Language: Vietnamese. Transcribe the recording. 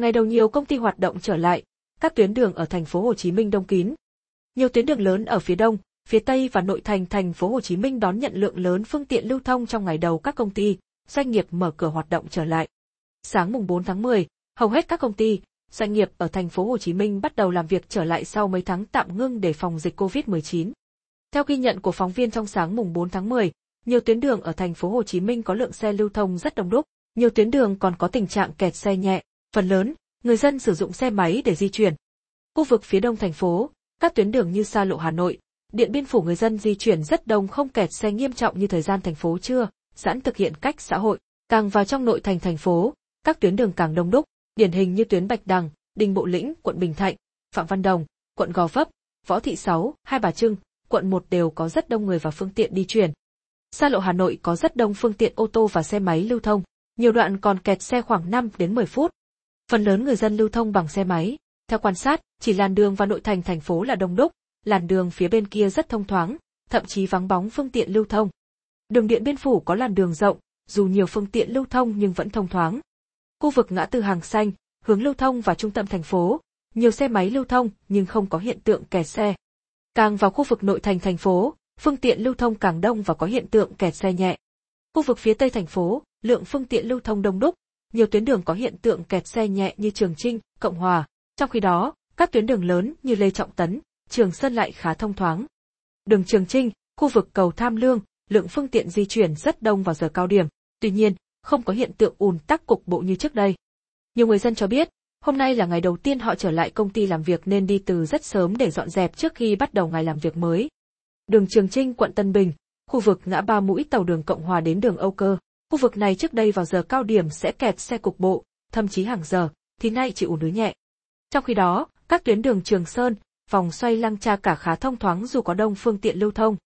Ngày đầu nhiều công ty hoạt động trở lại, các tuyến đường ở thành phố Hồ Chí Minh đông kín. Nhiều tuyến đường lớn ở phía đông, phía tây và nội thành thành phố Hồ Chí Minh đón nhận lượng lớn phương tiện lưu thông trong ngày đầu các công ty, doanh nghiệp mở cửa hoạt động trở lại. Sáng mùng 4 tháng 10, hầu hết các công ty, doanh nghiệp ở thành phố Hồ Chí Minh bắt đầu làm việc trở lại sau mấy tháng tạm ngưng để phòng dịch COVID-19. Theo ghi nhận của phóng viên trong sáng mùng 4 tháng 10, nhiều tuyến đường ở thành phố Hồ Chí Minh có lượng xe lưu thông rất đông đúc, nhiều tuyến đường còn có tình trạng kẹt xe nhẹ, phần lớn, người dân sử dụng xe máy để di chuyển. Khu vực phía đông thành phố, các tuyến đường như xa lộ Hà Nội, Điện Biên Phủ người dân di chuyển rất đông không kẹt xe nghiêm trọng như thời gian thành phố chưa, giãn thực hiện cách xã hội. Càng vào trong nội thành thành phố, các tuyến đường càng đông đúc, điển hình như tuyến Bạch Đằng, Đình Bộ Lĩnh, quận Bình Thạnh, Phạm Văn Đồng, quận Gò Vấp, Võ Thị Sáu, Hai Bà Trưng, quận 1 đều có rất đông người và phương tiện đi chuyển. Xa lộ Hà Nội có rất đông phương tiện ô tô và xe máy lưu thông, nhiều đoạn còn kẹt xe khoảng 5 đến 10 phút. Phần lớn người dân lưu thông bằng xe máy. Theo quan sát, chỉ làn đường vào nội thành thành phố là đông đúc, làn đường phía bên kia rất thông thoáng, thậm chí vắng bóng phương tiện lưu thông. Đường Điện Biên Phủ có làn đường rộng, dù nhiều phương tiện lưu thông nhưng vẫn thông thoáng. Khu vực ngã tư hàng xanh, hướng lưu thông vào trung tâm thành phố, nhiều xe máy lưu thông nhưng không có hiện tượng kẹt xe. Càng vào khu vực nội thành thành phố, phương tiện lưu thông càng đông và có hiện tượng kẹt xe nhẹ. Khu vực phía tây thành phố, lượng phương tiện lưu thông đông đúc, nhiều tuyến đường có hiện tượng kẹt xe nhẹ như Trường Trinh, Cộng Hòa. Trong khi đó, các tuyến đường lớn như Lê Trọng Tấn, Trường Sơn lại khá thông thoáng. Đường Trường Trinh, khu vực cầu Tham Lương, lượng phương tiện di chuyển rất đông vào giờ cao điểm, tuy nhiên, không có hiện tượng ùn tắc cục bộ như trước đây. Nhiều người dân cho biết, hôm nay là ngày đầu tiên họ trở lại công ty làm việc nên đi từ rất sớm để dọn dẹp trước khi bắt đầu ngày làm việc mới. Đường Trường Trinh, quận Tân Bình, khu vực ngã ba mũi tàu đường Cộng Hòa đến đường Âu Cơ. Khu vực này trước đây vào giờ cao điểm sẽ kẹt xe cục bộ, thậm chí hàng giờ, thì nay chỉ ùn ứ nhẹ. Trong khi đó, các tuyến đường Trường Sơn, vòng xoay lăng cha cả khá thông thoáng dù có đông phương tiện lưu thông.